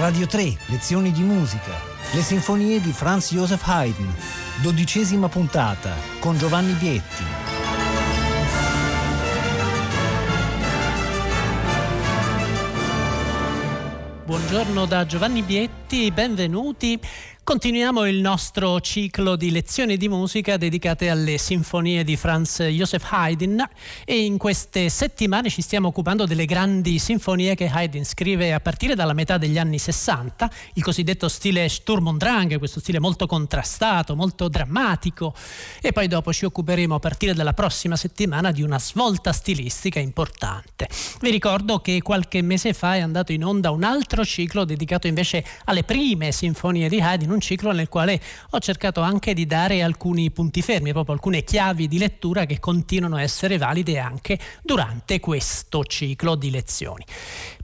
Radio 3, lezioni di musica, le sinfonie di Franz Joseph Haydn, dodicesima puntata con Giovanni Bietti. Buongiorno da Giovanni Bietti, benvenuti. Continuiamo il nostro ciclo di lezioni di musica dedicate alle sinfonie di Franz Joseph Haydn e in queste settimane ci stiamo occupando delle grandi sinfonie che Haydn scrive a partire dalla metà degli anni 60, il cosiddetto stile Sturm und Drang, questo stile molto contrastato, molto drammatico e poi dopo ci occuperemo a partire dalla prossima settimana di una svolta stilistica importante. Vi ricordo che qualche mese fa è andato in onda un altro ciclo dedicato invece alle prime sinfonie di Haydn, un ciclo nel quale ho cercato anche di dare alcuni punti fermi, proprio alcune chiavi di lettura che continuano a essere valide anche durante questo ciclo di lezioni.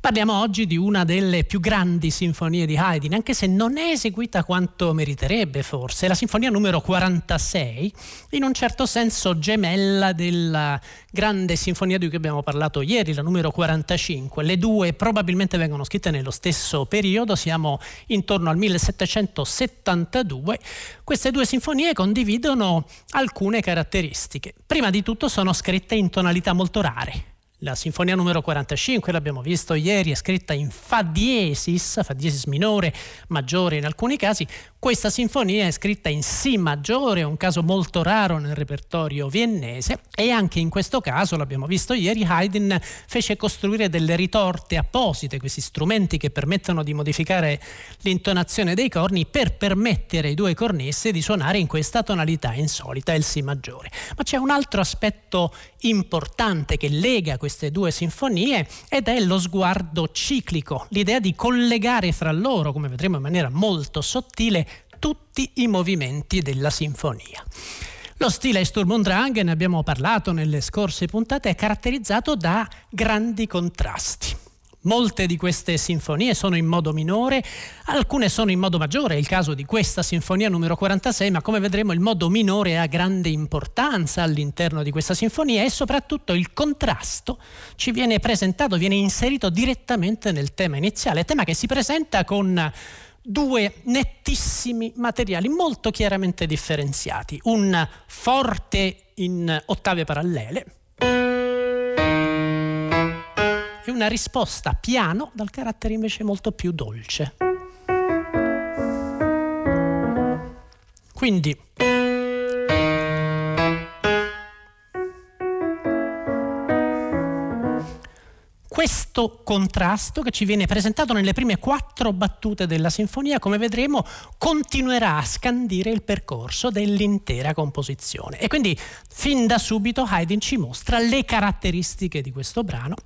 Parliamo oggi di una delle più grandi sinfonie di Haydn, anche se non è eseguita quanto meriterebbe forse, la sinfonia numero 46, in un certo senso gemella della grande sinfonia di cui abbiamo parlato ieri, la numero 45. Le due probabilmente vengono scritte nello stesso periodo, siamo intorno al 1772. Queste due sinfonie condividono alcune caratteristiche. Prima di tutto sono scritte in tonalità molto rare la sinfonia numero 45, l'abbiamo visto ieri, è scritta in fa diesis, fa diesis minore, maggiore in alcuni casi. Questa sinfonia è scritta in si maggiore, un caso molto raro nel repertorio viennese e anche in questo caso, l'abbiamo visto ieri, Haydn fece costruire delle ritorte apposite, questi strumenti che permettono di modificare l'intonazione dei corni per permettere ai due cornissi di suonare in questa tonalità insolita, il si maggiore. Ma c'è un altro aspetto importante che lega queste due sinfonie ed è lo sguardo ciclico, l'idea di collegare fra loro, come vedremo in maniera molto sottile, tutti i movimenti della sinfonia. Lo stile Sturm und Drang, ne abbiamo parlato nelle scorse puntate, è caratterizzato da grandi contrasti. Molte di queste sinfonie sono in modo minore, alcune sono in modo maggiore, è il caso di questa sinfonia numero 46, ma come vedremo il modo minore ha grande importanza all'interno di questa sinfonia e soprattutto il contrasto ci viene presentato, viene inserito direttamente nel tema iniziale, tema che si presenta con due nettissimi materiali molto chiaramente differenziati, un forte in ottave parallele, e una risposta piano dal carattere invece molto più dolce. Quindi questo contrasto che ci viene presentato nelle prime quattro battute della sinfonia, come vedremo, continuerà a scandire il percorso dell'intera composizione. E quindi fin da subito Haydn ci mostra le caratteristiche di questo brano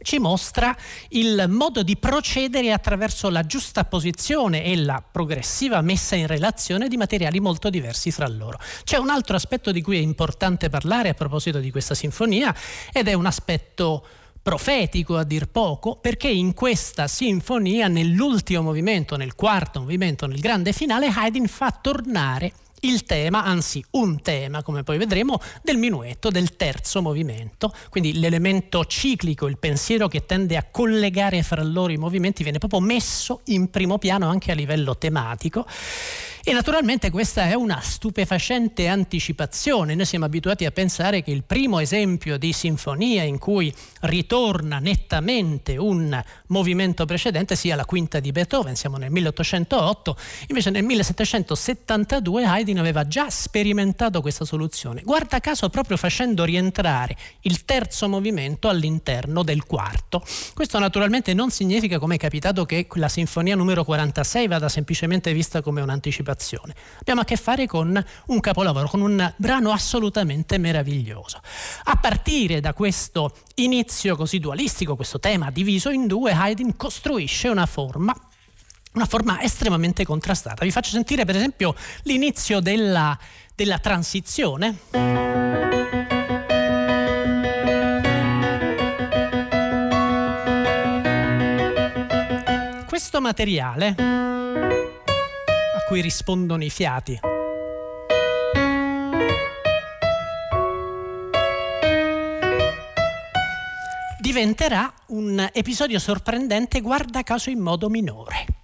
ci mostra il modo di procedere attraverso la giusta posizione e la progressiva messa in relazione di materiali molto diversi fra loro. C'è un altro aspetto di cui è importante parlare a proposito di questa sinfonia ed è un aspetto profetico a dir poco, perché in questa sinfonia, nell'ultimo movimento, nel quarto movimento, nel grande finale, Haydn fa tornare il tema, anzi un tema, come poi vedremo, del minuetto, del terzo movimento. Quindi l'elemento ciclico, il pensiero che tende a collegare fra loro i movimenti, viene proprio messo in primo piano anche a livello tematico. E naturalmente questa è una stupefacente anticipazione. Noi siamo abituati a pensare che il primo esempio di sinfonia in cui ritorna nettamente un movimento precedente sia la quinta di Beethoven, siamo nel 1808, invece nel 1772 Haydn aveva già sperimentato questa soluzione, guarda caso proprio facendo rientrare il terzo movimento all'interno del quarto. Questo naturalmente non significa, come è capitato, che la sinfonia numero 46 vada semplicemente vista come un'anticipazione partecipazione. Abbiamo a che fare con un capolavoro, con un brano assolutamente meraviglioso. A partire da questo inizio così dualistico, questo tema diviso in due, Haydn costruisce una forma una forma estremamente contrastata. Vi faccio sentire per esempio l'inizio della, della transizione. Questo materiale cui rispondono i fiati. Diventerà un episodio sorprendente, guarda caso in modo minore.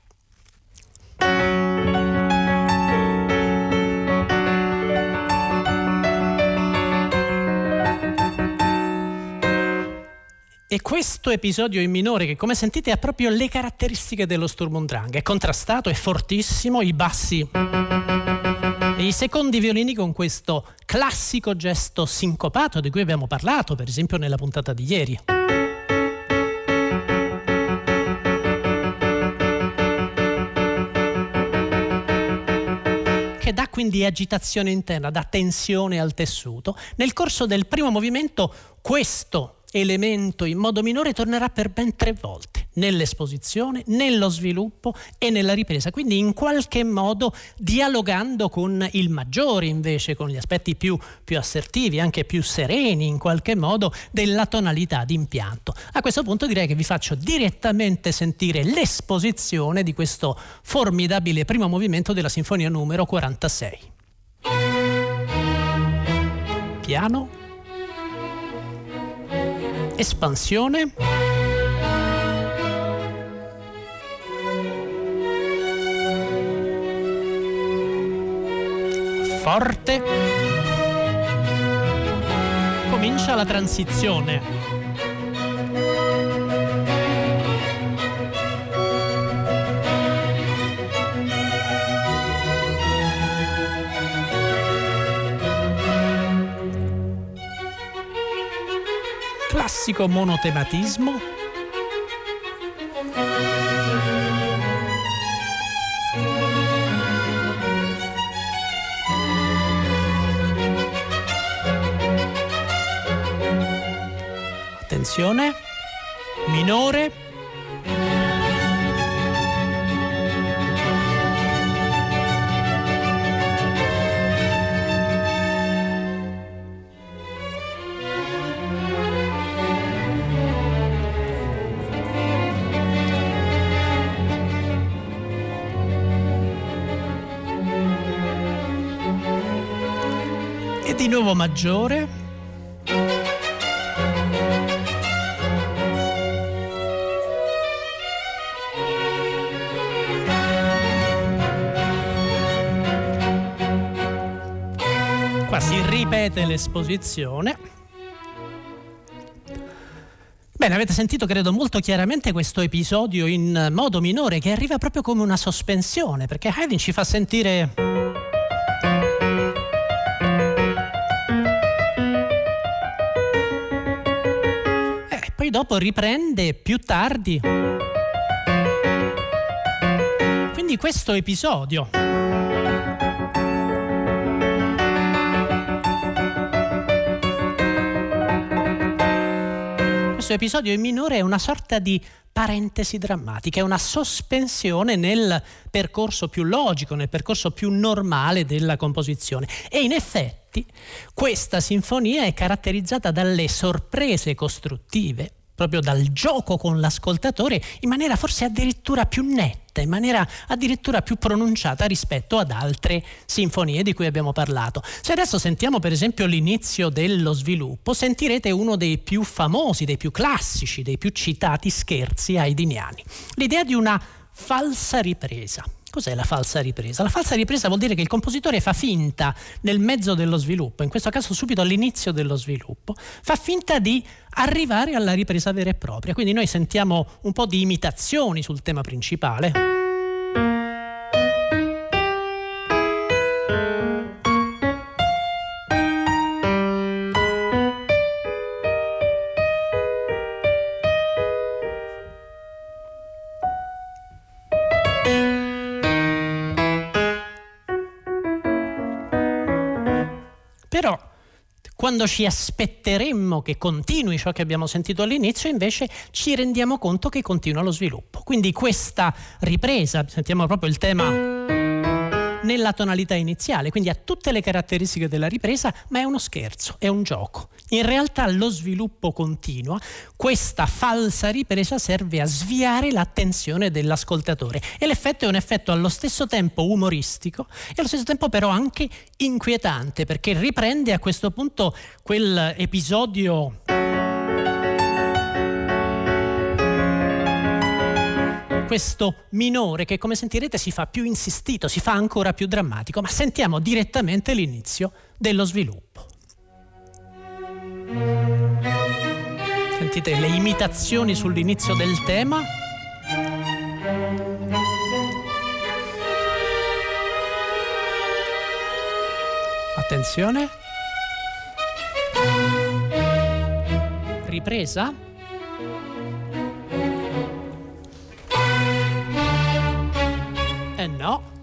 Questo episodio in minore, che come sentite ha proprio le caratteristiche dello Sturm und Drang, è contrastato, è fortissimo, i bassi e i secondi violini con questo classico gesto sincopato di cui abbiamo parlato, per esempio nella puntata di ieri. che dà quindi agitazione interna, dà tensione al tessuto. Nel corso del primo movimento questo elemento in modo minore tornerà per ben tre volte nell'esposizione, nello sviluppo e nella ripresa, quindi in qualche modo dialogando con il maggiore invece, con gli aspetti più, più assertivi, anche più sereni in qualche modo della tonalità d'impianto. A questo punto direi che vi faccio direttamente sentire l'esposizione di questo formidabile primo movimento della sinfonia numero 46. Piano espansione. Forte. Comincia la transizione. Classico monotematismo? Attenzione, minore. Di nuovo maggiore. Qua si ripete l'esposizione. Bene, avete sentito credo molto chiaramente questo episodio in modo minore che arriva proprio come una sospensione, perché Haydn ci fa sentire poi dopo riprende più tardi. Quindi questo episodio questo episodio in minore è una sorta di parentesi drammatica, è una sospensione nel percorso più logico, nel percorso più normale della composizione. E in effetti questa sinfonia è caratterizzata dalle sorprese costruttive proprio dal gioco con l'ascoltatore in maniera forse addirittura più netta, in maniera addirittura più pronunciata rispetto ad altre sinfonie di cui abbiamo parlato. Se adesso sentiamo per esempio l'inizio dello sviluppo, sentirete uno dei più famosi, dei più classici, dei più citati scherzi haidiniani, l'idea di una falsa ripresa. Cos'è la falsa ripresa? La falsa ripresa vuol dire che il compositore fa finta nel mezzo dello sviluppo, in questo caso subito all'inizio dello sviluppo, fa finta di arrivare alla ripresa vera e propria. Quindi noi sentiamo un po' di imitazioni sul tema principale. Quando ci aspetteremmo che continui ciò che abbiamo sentito all'inizio, invece ci rendiamo conto che continua lo sviluppo. Quindi questa ripresa, sentiamo proprio il tema nella tonalità iniziale, quindi ha tutte le caratteristiche della ripresa, ma è uno scherzo, è un gioco. In realtà lo sviluppo continua, questa falsa ripresa serve a sviare l'attenzione dell'ascoltatore e l'effetto è un effetto allo stesso tempo umoristico e allo stesso tempo però anche inquietante perché riprende a questo punto quell'episodio questo minore che come sentirete si fa più insistito, si fa ancora più drammatico, ma sentiamo direttamente l'inizio dello sviluppo. Sentite le imitazioni sull'inizio del tema. Attenzione. Ripresa. E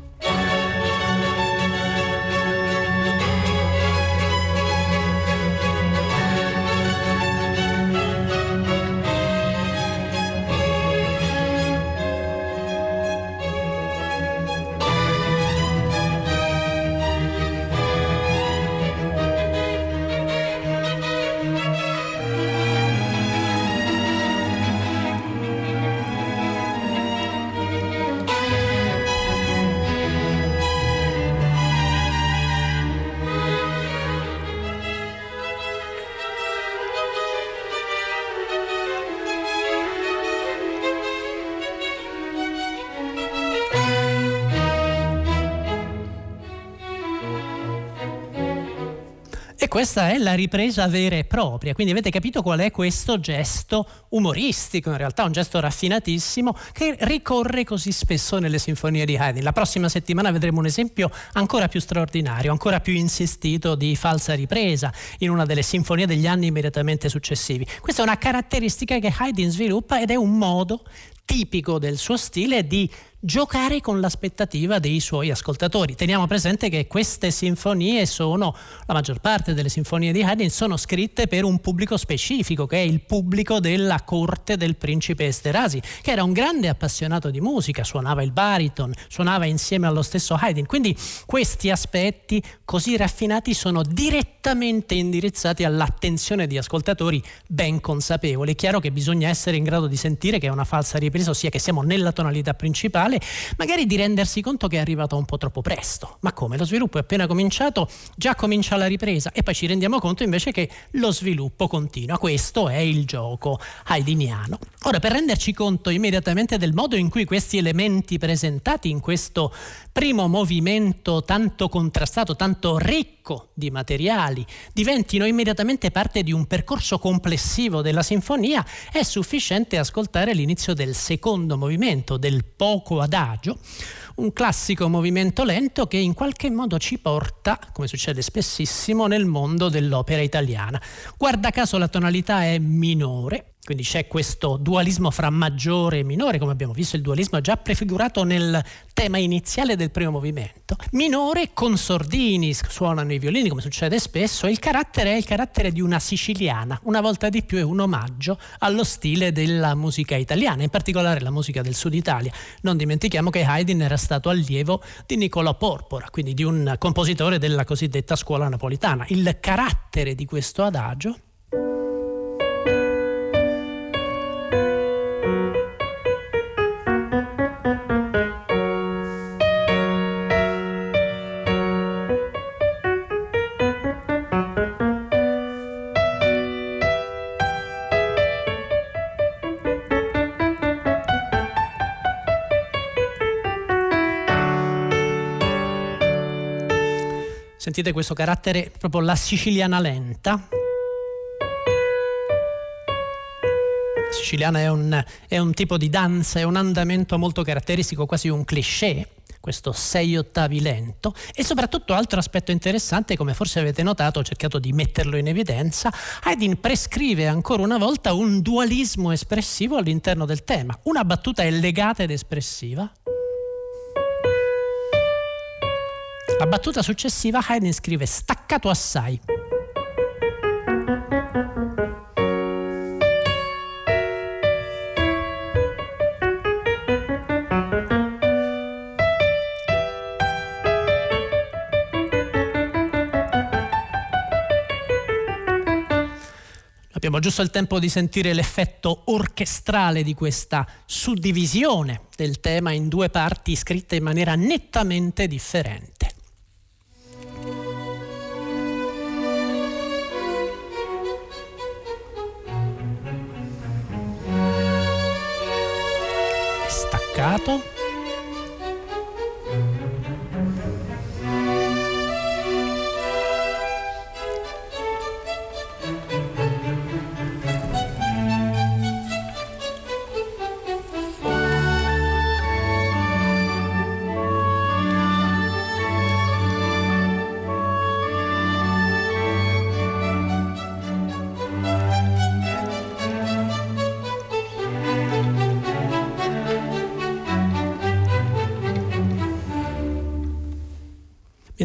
questa è la ripresa vera e propria, quindi avete capito qual è questo gesto umoristico, in realtà un gesto raffinatissimo che ricorre così spesso nelle sinfonie di Haydn. La prossima settimana vedremo un esempio ancora più straordinario, ancora più insistito di falsa ripresa in una delle sinfonie degli anni immediatamente successivi. Questa è una caratteristica che Haydn sviluppa ed è un modo tipico del suo stile di giocare con l'aspettativa dei suoi ascoltatori. Teniamo presente che queste sinfonie sono, la maggior parte delle sinfonie di Haydn sono scritte per un pubblico specifico, che è il pubblico della corte del principe Esterasi, che era un grande appassionato di musica, suonava il bariton, suonava insieme allo stesso Haydn. Quindi questi aspetti così raffinati sono direttamente indirizzati all'attenzione di ascoltatori ben consapevoli. È chiaro che bisogna essere in grado di sentire che è una falsa ripresa, ossia che siamo nella tonalità principale musicale, magari di rendersi conto che è arrivato un po' troppo presto. Ma come? Lo sviluppo è appena cominciato, già comincia la ripresa e poi ci rendiamo conto invece che lo sviluppo continua. Questo è il gioco haydniano. Ora, per renderci conto immediatamente del modo in cui questi elementi presentati in questo primo movimento tanto contrastato, tanto ricco di materiali, diventino immediatamente parte di un percorso complessivo della sinfonia, è sufficiente ascoltare l'inizio del secondo movimento, del poco adagio, un classico movimento lento che in qualche modo ci porta, come succede spessissimo, nel mondo dell'opera italiana. Guarda caso la tonalità è minore, quindi c'è questo dualismo fra maggiore e minore, come abbiamo visto il dualismo già prefigurato nel tema iniziale del primo movimento. Minore con sordini, suonano i violini come succede spesso, il carattere è il carattere di una siciliana, una volta di più è un omaggio allo stile della musica italiana, in particolare la musica del sud Italia. Non dimentichiamo che Haydn era stato allievo di Niccolò Porpora, quindi di un compositore della cosiddetta scuola napolitana. Il carattere di questo adagio Sentite questo carattere, proprio la siciliana lenta. Siciliana è un, è un tipo di danza, è un andamento molto caratteristico, quasi un cliché questo sei ottavi lento. E soprattutto altro aspetto interessante come forse avete notato ho cercato di metterlo in evidenza Haydn prescrive ancora una volta un dualismo espressivo all'interno del tema. Una battuta è legata ed espressiva La battuta successiva Haydn scrive staccato assai. Abbiamo giusto il tempo di sentire l'effetto orchestrale di questa suddivisione del tema in due parti scritte in maniera nettamente differente. Staccato.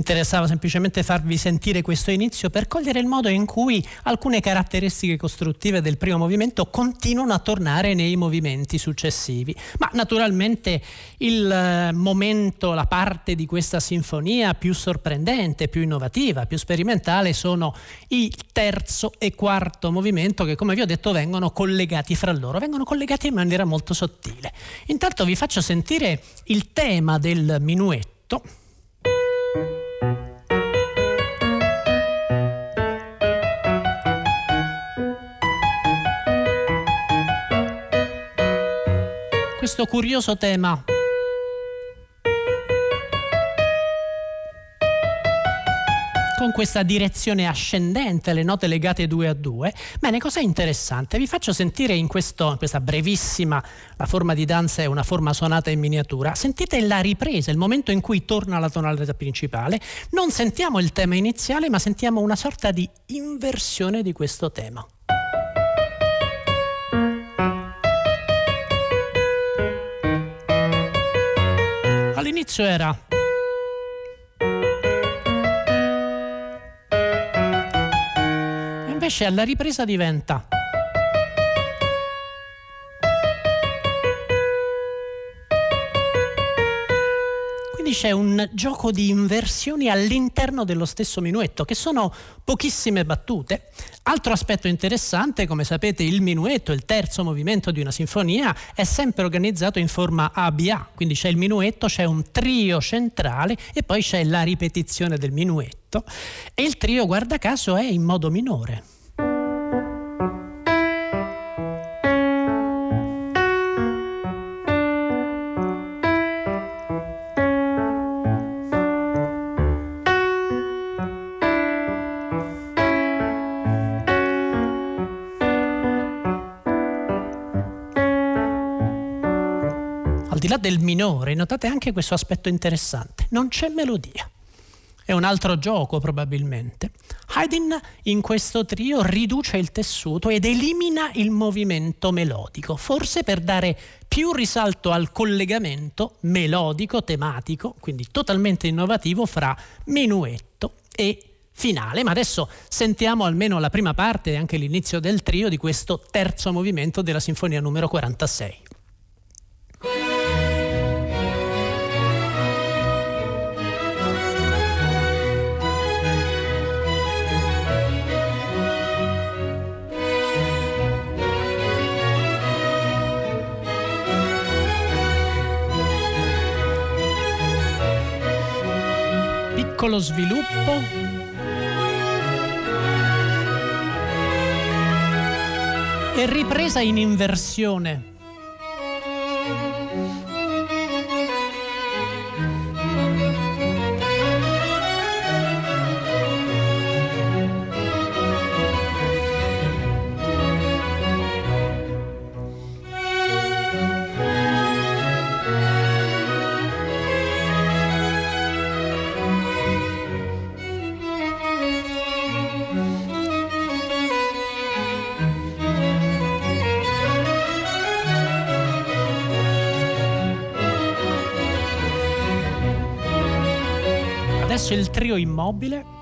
Interessava semplicemente farvi sentire questo inizio per cogliere il modo in cui alcune caratteristiche costruttive del primo movimento continuano a tornare nei movimenti successivi. Ma naturalmente il eh, momento, la parte di questa sinfonia più sorprendente, più innovativa, più sperimentale sono il terzo e quarto movimento che come vi ho detto vengono collegati fra loro, vengono collegati in maniera molto sottile. Intanto vi faccio sentire il tema del minuetto questo curioso tema. con questa direzione ascendente, le note legate due a due. Bene, cos'è interessante? Vi faccio sentire in, questo, in questa brevissima, la forma di danza è una forma suonata in miniatura, sentite la ripresa, il momento in cui torna la tonalità principale, non sentiamo il tema iniziale, ma sentiamo una sorta di inversione di questo tema. All'inizio era. Invece alla ripresa diventa quindi c'è un gioco di inversioni all'interno dello stesso minuetto, che sono pochissime battute. Altro aspetto interessante, come sapete, il minuetto, il terzo movimento di una sinfonia, è sempre organizzato in forma ABA, quindi c'è il minuetto, c'è un trio centrale e poi c'è la ripetizione del minuetto e il trio, guarda caso, è in modo minore. Del minore, notate anche questo aspetto interessante, non c'è melodia. È un altro gioco probabilmente. Haydn in questo trio riduce il tessuto ed elimina il movimento melodico, forse per dare più risalto al collegamento melodico, tematico, quindi totalmente innovativo fra minuetto e finale. Ma adesso sentiamo almeno la prima parte e anche l'inizio del trio di questo terzo movimento della Sinfonia numero 46. Piccolo sviluppo e ripresa in inversione. Adesso il trio immobile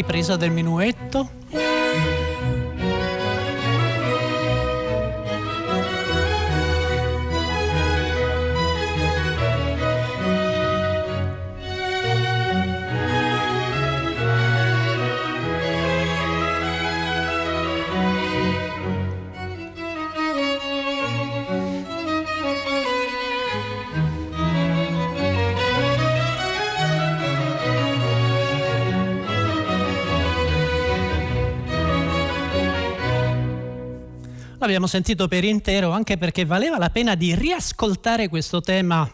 ripresa del minuetto L'abbiamo sentito per intero anche perché valeva la pena di riascoltare questo tema.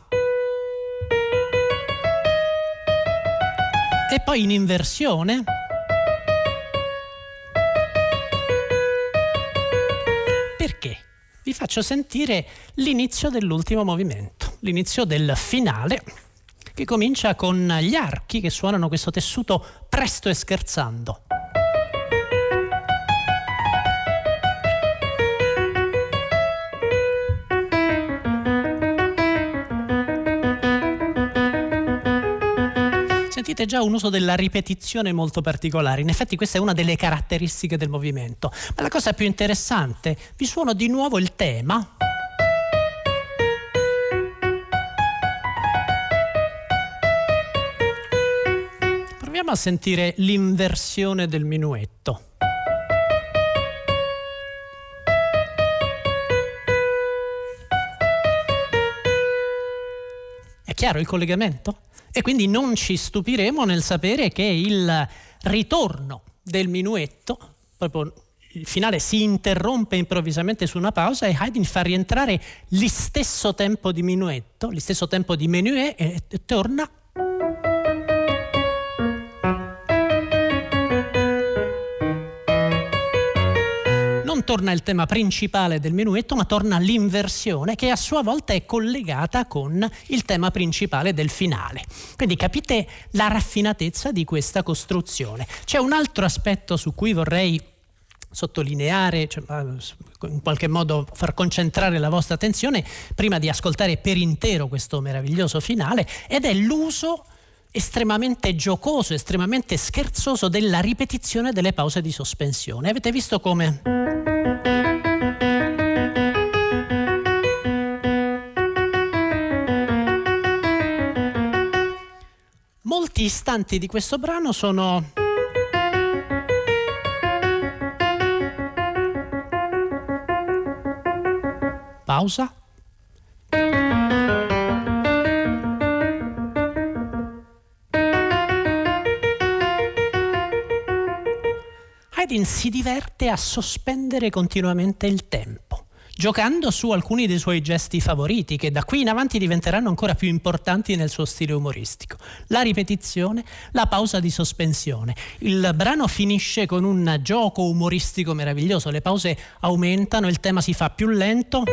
E poi in inversione. Perché? Vi faccio sentire l'inizio dell'ultimo movimento, l'inizio del finale che comincia con gli archi che suonano questo tessuto presto e scherzando. Sentite già un uso della ripetizione molto particolare. In effetti questa è una delle caratteristiche del movimento. Ma la cosa più interessante, vi suono di nuovo il tema. Proviamo a sentire l'inversione del minuetto. Chiaro il collegamento? E quindi non ci stupiremo nel sapere che il ritorno del minuetto, proprio il finale si interrompe improvvisamente su una pausa e Haydn fa rientrare l'istesso tempo di minuetto, l'istesso tempo di menuet e torna torna il tema principale del minuetto, ma torna l'inversione che a sua volta è collegata con il tema principale del finale. Quindi capite la raffinatezza di questa costruzione. C'è un altro aspetto su cui vorrei sottolineare, cioè, in qualche modo far concentrare la vostra attenzione prima di ascoltare per intero questo meraviglioso finale ed è l'uso estremamente giocoso, estremamente scherzoso della ripetizione delle pause di sospensione. Avete visto come... Molti istanti di questo brano sono... Pausa. Haydn si diverte a sospendere continuamente il tempo, giocando su alcuni dei suoi gesti favoriti che da qui in avanti diventeranno ancora più importanti nel suo stile umoristico. La ripetizione, la pausa di sospensione. Il brano finisce con un gioco umoristico meraviglioso, le pause aumentano, il tema si fa più lento.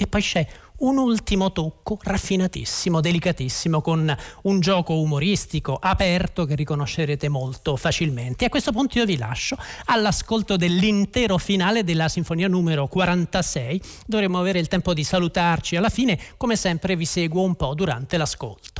E poi c'è un ultimo tocco raffinatissimo, delicatissimo, con un gioco umoristico aperto che riconoscerete molto facilmente. E a questo punto io vi lascio all'ascolto dell'intero finale della sinfonia numero 46. Dovremo avere il tempo di salutarci alla fine, come sempre vi seguo un po' durante l'ascolto.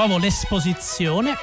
Nuovo l'esposizione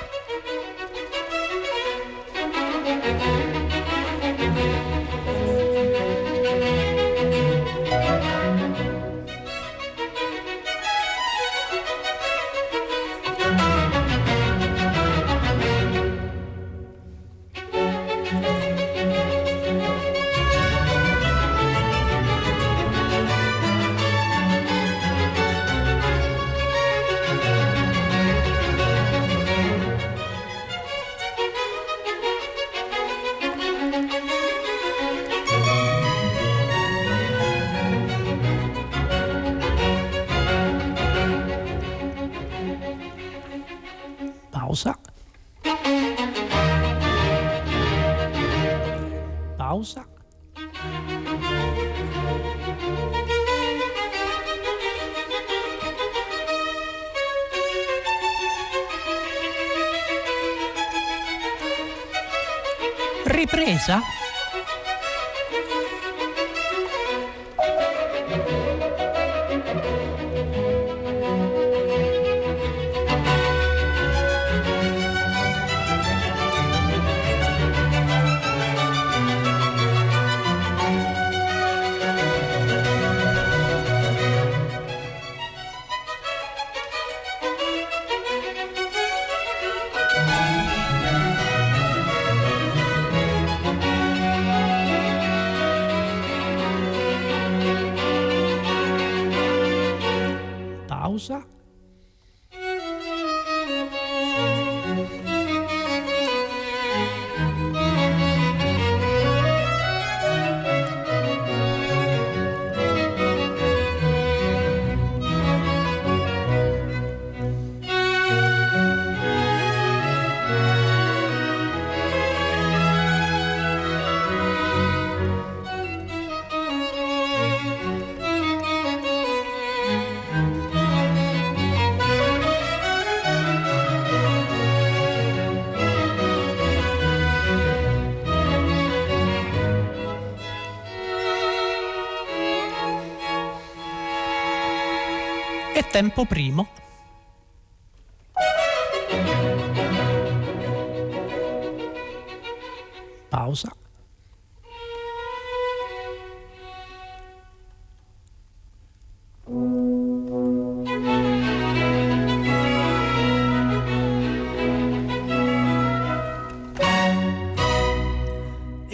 자 Rosa. Ripresa? tempo primo pausa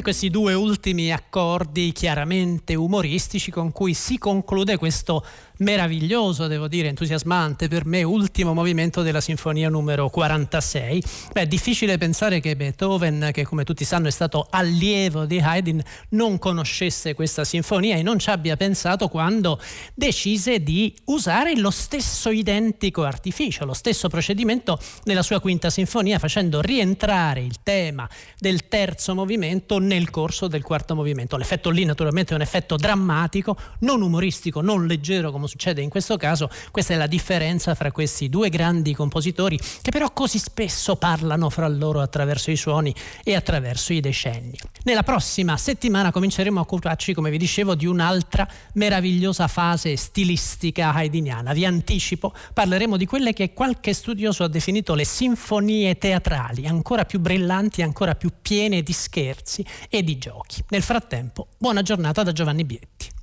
questi due ultimi accordi chiaramente umoristici con cui si conclude questo meraviglioso, devo dire, entusiasmante per me, ultimo movimento della sinfonia numero 46. Beh, è difficile pensare che Beethoven, che come tutti sanno è stato allievo di Haydn, non conoscesse questa sinfonia e non ci abbia pensato quando decise di usare lo stesso identico artificio, lo stesso procedimento nella sua quinta sinfonia, facendo rientrare il tema del terzo movimento nel corso del quarto movimento. L'effetto lì naturalmente è un effetto drammatico, non umoristico, non leggero come succede in questo caso, questa è la differenza fra questi due grandi compositori che però così spesso parlano fra loro attraverso i suoni e attraverso i decenni. Nella prossima settimana cominceremo a occuparci, come vi dicevo, di un'altra meravigliosa fase stilistica haydniana. Vi anticipo, parleremo di quelle che qualche studioso ha definito le sinfonie teatrali, ancora più brillanti, ancora più piene di scherzi e di giochi. Nel frattempo, buona giornata da Giovanni Bietti.